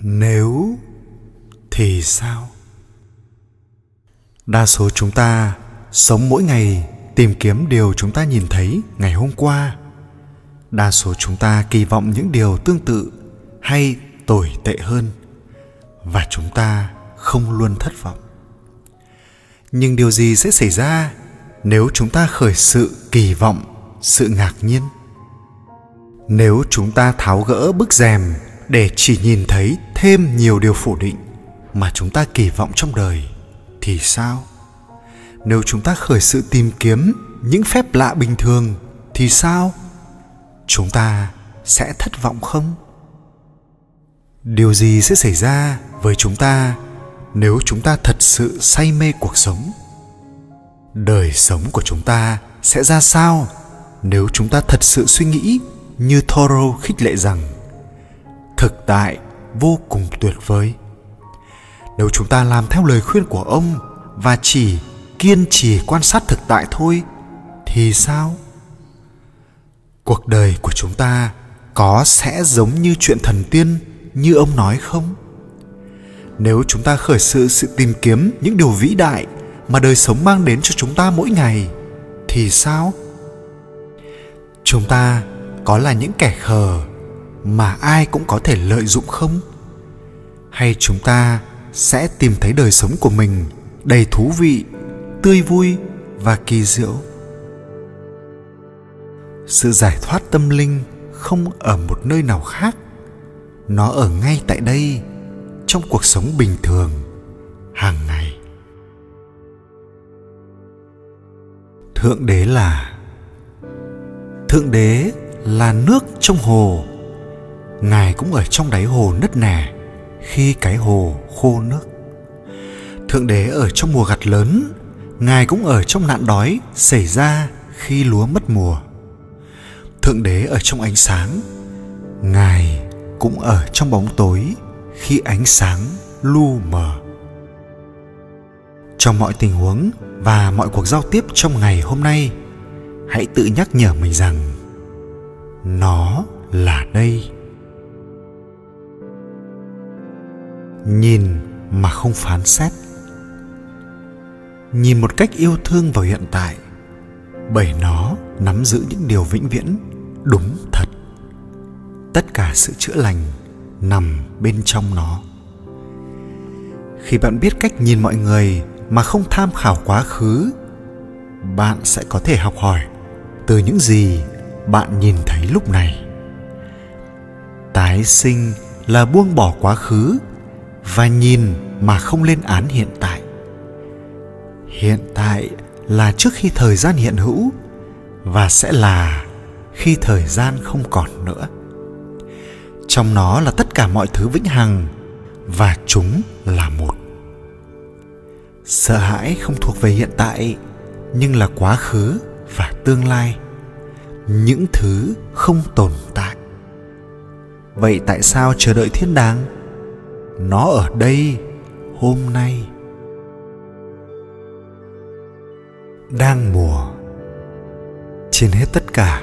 nếu thì sao? Đa số chúng ta sống mỗi ngày tìm kiếm điều chúng ta nhìn thấy ngày hôm qua. Đa số chúng ta kỳ vọng những điều tương tự hay tồi tệ hơn. Và chúng ta không luôn thất vọng. Nhưng điều gì sẽ xảy ra nếu chúng ta khởi sự kỳ vọng, sự ngạc nhiên? Nếu chúng ta tháo gỡ bức rèm để chỉ nhìn thấy thêm nhiều điều phủ định mà chúng ta kỳ vọng trong đời, thì sao? Nếu chúng ta khởi sự tìm kiếm những phép lạ bình thường, thì sao? Chúng ta sẽ thất vọng không? Điều gì sẽ xảy ra với chúng ta nếu chúng ta thật sự say mê cuộc sống? Đời sống của chúng ta sẽ ra sao nếu chúng ta thật sự suy nghĩ như Thoreau khích lệ rằng thực tại vô cùng tuyệt vời. Nếu chúng ta làm theo lời khuyên của ông và chỉ kiên trì quan sát thực tại thôi, thì sao? Cuộc đời của chúng ta có sẽ giống như chuyện thần tiên như ông nói không? Nếu chúng ta khởi sự sự tìm kiếm những điều vĩ đại mà đời sống mang đến cho chúng ta mỗi ngày, thì sao? Chúng ta có là những kẻ khờ mà ai cũng có thể lợi dụng không? Hay chúng ta sẽ tìm thấy đời sống của mình đầy thú vị, tươi vui và kỳ diệu? Sự giải thoát tâm linh không ở một nơi nào khác. Nó ở ngay tại đây, trong cuộc sống bình thường, hàng ngày. Thượng đế là, thượng đế là nước trong hồ ngài cũng ở trong đáy hồ nứt nẻ khi cái hồ khô nước. Thượng đế ở trong mùa gặt lớn, ngài cũng ở trong nạn đói xảy ra khi lúa mất mùa. Thượng đế ở trong ánh sáng, ngài cũng ở trong bóng tối khi ánh sáng lu mờ. Trong mọi tình huống và mọi cuộc giao tiếp trong ngày hôm nay, hãy tự nhắc nhở mình rằng, nó là đây. Nhìn mà không phán xét. Nhìn một cách yêu thương vào hiện tại, bởi nó nắm giữ những điều vĩnh viễn, đúng thật. Tất cả sự chữa lành nằm bên trong nó. Khi bạn biết cách nhìn mọi người mà không tham khảo quá khứ, bạn sẽ có thể học hỏi từ những gì bạn nhìn thấy lúc này. Tái sinh là buông bỏ quá khứ và nhìn mà không lên án hiện tại. Hiện tại là trước khi thời gian hiện hữu và sẽ là khi thời gian không còn nữa. Trong nó là tất cả mọi thứ vĩnh hằng và chúng là một. Sợ hãi không thuộc về hiện tại, nhưng là quá khứ và tương lai. Những thứ không tồn tại. Vậy tại sao chờ đợi thiên đàng? Nó ở đây hôm nay. Đang mùa. Trên hết tất cả,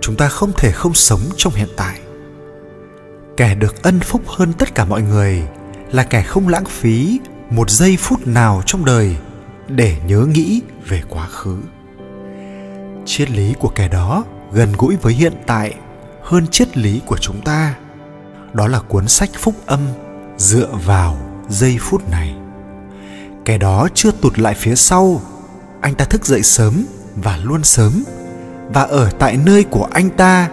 chúng ta không thể không sống trong hiện tại. Kẻ được ân phúc hơn tất cả mọi người là kẻ không lãng phí một giây phút nào trong đời để nhớ nghĩ về quá khứ. Triết lý của kẻ đó gần gũi với hiện tại hơn triết lý của chúng ta. Đó là cuốn sách phúc âm dựa vào giây phút này, kẻ đó chưa tụt lại phía sau. Anh ta thức dậy sớm và luôn sớm. Và ở tại nơi của anh ta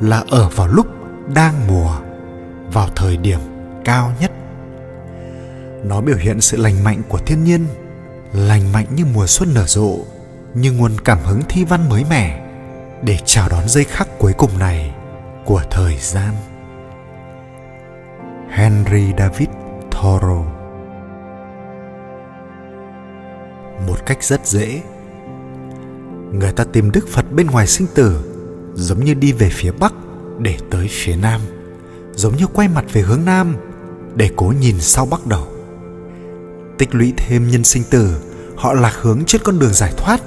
là ở vào lúc đang mùa, vào thời điểm cao nhất. Nó biểu hiện sự lành mạnh của thiên nhiên, lành mạnh như mùa xuân nở rộ, như nguồn cảm hứng thi văn mới mẻ để chào đón giây khắc cuối cùng này của thời gian henry david thoreau. Một cách rất dễ, người ta tìm đức phật bên ngoài sinh tử, giống như đi về phía bắc để tới phía nam, giống như quay mặt về hướng nam để cố nhìn sau bắc đầu. Tích lũy thêm nhân sinh tử, họ lạc hướng trên con đường giải thoát.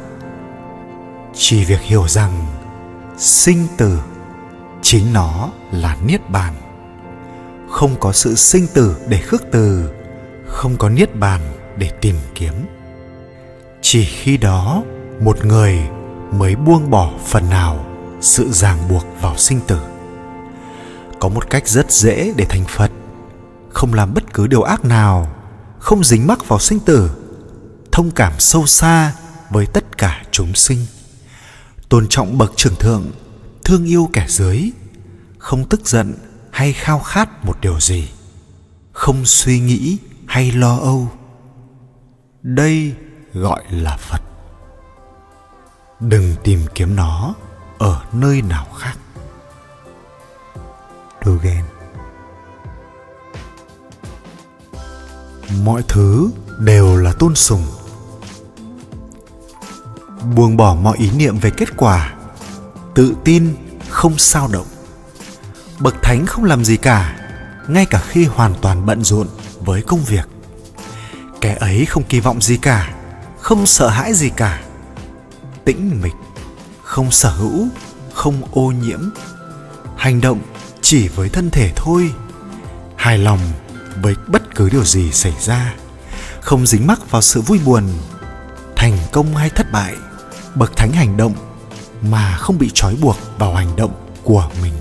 Chỉ việc hiểu rằng, sinh tử chính nó là niết bàn không có sự sinh tử để khước từ, không có niết bàn để tìm kiếm. Chỉ khi đó, một người mới buông bỏ phần nào sự ràng buộc vào sinh tử. Có một cách rất dễ để thành phật, không làm bất cứ điều ác nào, không dính mắc vào sinh tử, thông cảm sâu xa với tất cả chúng sinh. Tôn trọng bậc trưởng thượng, thương yêu kẻ dưới, không tức giận hay khao khát một điều gì? Không suy nghĩ hay lo âu. Đây gọi là phật. Đừng tìm kiếm nó ở nơi nào khác. Dogen. Mọi thứ đều là tôn sùng. Buông bỏ mọi ý niệm về kết quả. Tự tin không sao động bậc thánh không làm gì cả, ngay cả khi hoàn toàn bận rộn với công việc. Kẻ ấy không kỳ vọng gì cả, không sợ hãi gì cả. Tĩnh mịch, không sở hữu, không ô nhiễm. Hành động chỉ với thân thể thôi, hài lòng với bất cứ điều gì xảy ra. Không dính mắc vào sự vui buồn, thành công hay thất bại, bậc thánh hành động mà không bị trói buộc vào hành động của mình.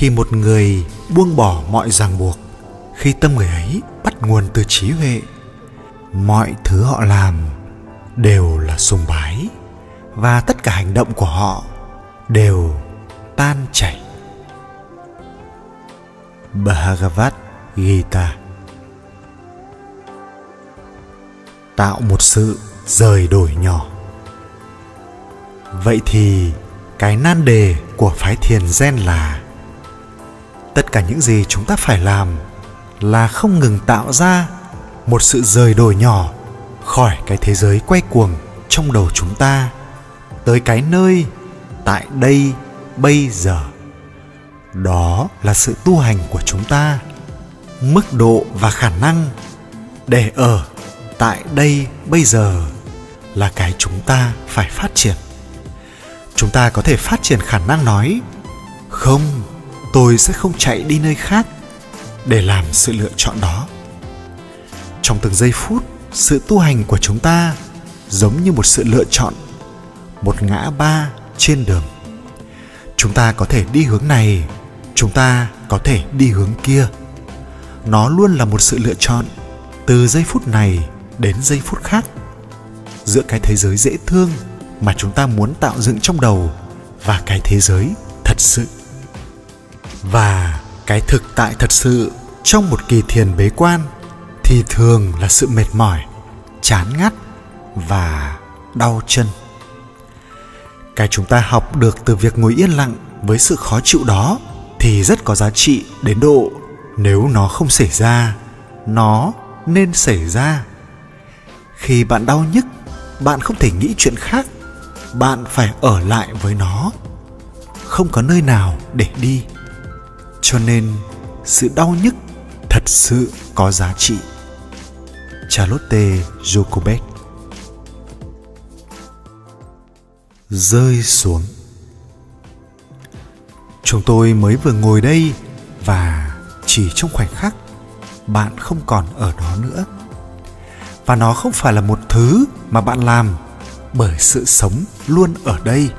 Khi một người buông bỏ mọi ràng buộc, khi tâm người ấy bắt nguồn từ trí huệ, mọi thứ họ làm đều là sùng bái và tất cả hành động của họ đều tan chảy. Bhagavad Gita. Tạo một sự rời đổi nhỏ. Vậy thì cái nan đề của phái thiền gen là tất cả những gì chúng ta phải làm là không ngừng tạo ra một sự rời đổi nhỏ khỏi cái thế giới quay cuồng trong đầu chúng ta tới cái nơi tại đây bây giờ. Đó là sự tu hành của chúng ta, mức độ và khả năng để ở tại đây bây giờ là cái chúng ta phải phát triển. Chúng ta có thể phát triển khả năng nói, không tôi sẽ không chạy đi nơi khác để làm sự lựa chọn đó. Trong từng giây phút, sự tu hành của chúng ta giống như một sự lựa chọn, một ngã ba trên đường. Chúng ta có thể đi hướng này, chúng ta có thể đi hướng kia. Nó luôn là một sự lựa chọn từ giây phút này đến giây phút khác. Giữa cái thế giới dễ thương mà chúng ta muốn tạo dựng trong đầu và cái thế giới thật sự và cái thực tại thật sự trong một kỳ thiền bế quan thì thường là sự mệt mỏi, chán ngắt và đau chân. Cái chúng ta học được từ việc ngồi yên lặng với sự khó chịu đó thì rất có giá trị đến độ nếu nó không xảy ra, nó nên xảy ra. Khi bạn đau nhức, bạn không thể nghĩ chuyện khác, bạn phải ở lại với nó. Không có nơi nào để đi cho nên, sự đau nhức thật sự có giá trị. Charlotte Jacobet rơi xuống. Chúng tôi mới vừa ngồi đây và chỉ trong khoảnh khắc, bạn không còn ở đó nữa. Và nó không phải là một thứ mà bạn làm bởi sự sống luôn ở đây.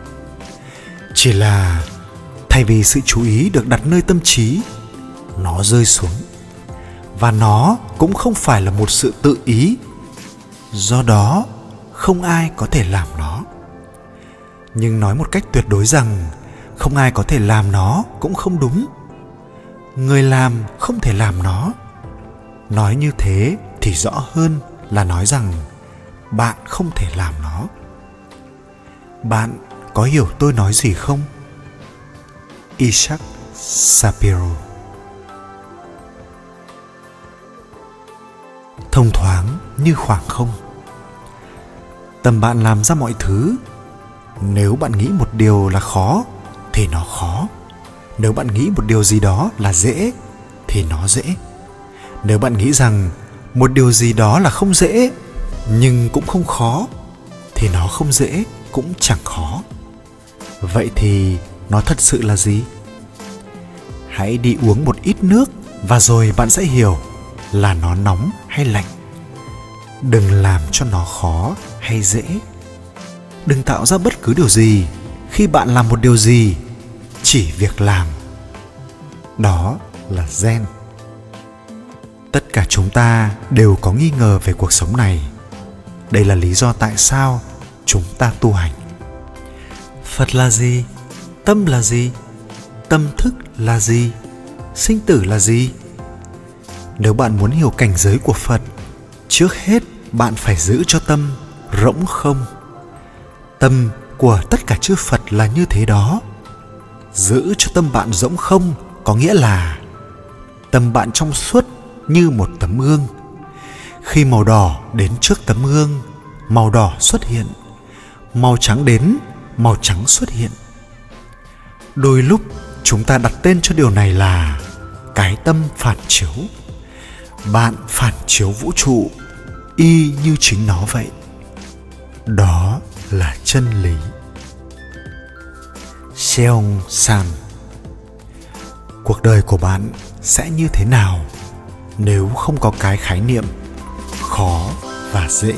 Chỉ là thay vì sự chú ý được đặt nơi tâm trí, nó rơi xuống. Và nó cũng không phải là một sự tự ý. Do đó, không ai có thể làm nó. Nhưng nói một cách tuyệt đối rằng, không ai có thể làm nó cũng không đúng. Người làm không thể làm nó. Nói như thế thì rõ hơn là nói rằng bạn không thể làm nó. Bạn có hiểu tôi nói gì không? Isaac sapiro thông thoáng như khoảng không. Tầm bạn làm ra mọi thứ. Nếu bạn nghĩ một điều là khó, thì nó khó. Nếu bạn nghĩ một điều gì đó là dễ, thì nó dễ. Nếu bạn nghĩ rằng một điều gì đó là không dễ, nhưng cũng không khó, thì nó không dễ, cũng chẳng khó. Vậy thì nó thật sự là gì? Hãy đi uống một ít nước và rồi bạn sẽ hiểu là nó nóng hay lạnh. Đừng làm cho nó khó hay dễ. Đừng tạo ra bất cứ điều gì khi bạn làm một điều gì, chỉ việc làm. Đó là gen. Tất cả chúng ta đều có nghi ngờ về cuộc sống này. Đây là lý do tại sao chúng ta tu hành. Phật là gì? Tâm là gì? Tâm thức là gì? Sinh tử là gì? Nếu bạn muốn hiểu cảnh giới của phật, trước hết bạn phải giữ cho tâm rỗng không. Tâm của tất cả chư phật là như thế đó. Giữ cho tâm bạn rỗng không có nghĩa là tâm bạn trong suốt như một tấm gương. Khi màu đỏ đến trước tấm gương, màu đỏ xuất hiện, màu trắng đến, màu trắng xuất hiện đôi lúc chúng ta đặt tên cho điều này là cái tâm phản chiếu. Bạn phản chiếu vũ trụ y như chính nó vậy. Đó là chân lý. Seong San, Cuộc đời của bạn sẽ như thế nào nếu không có cái khái niệm khó và dễ?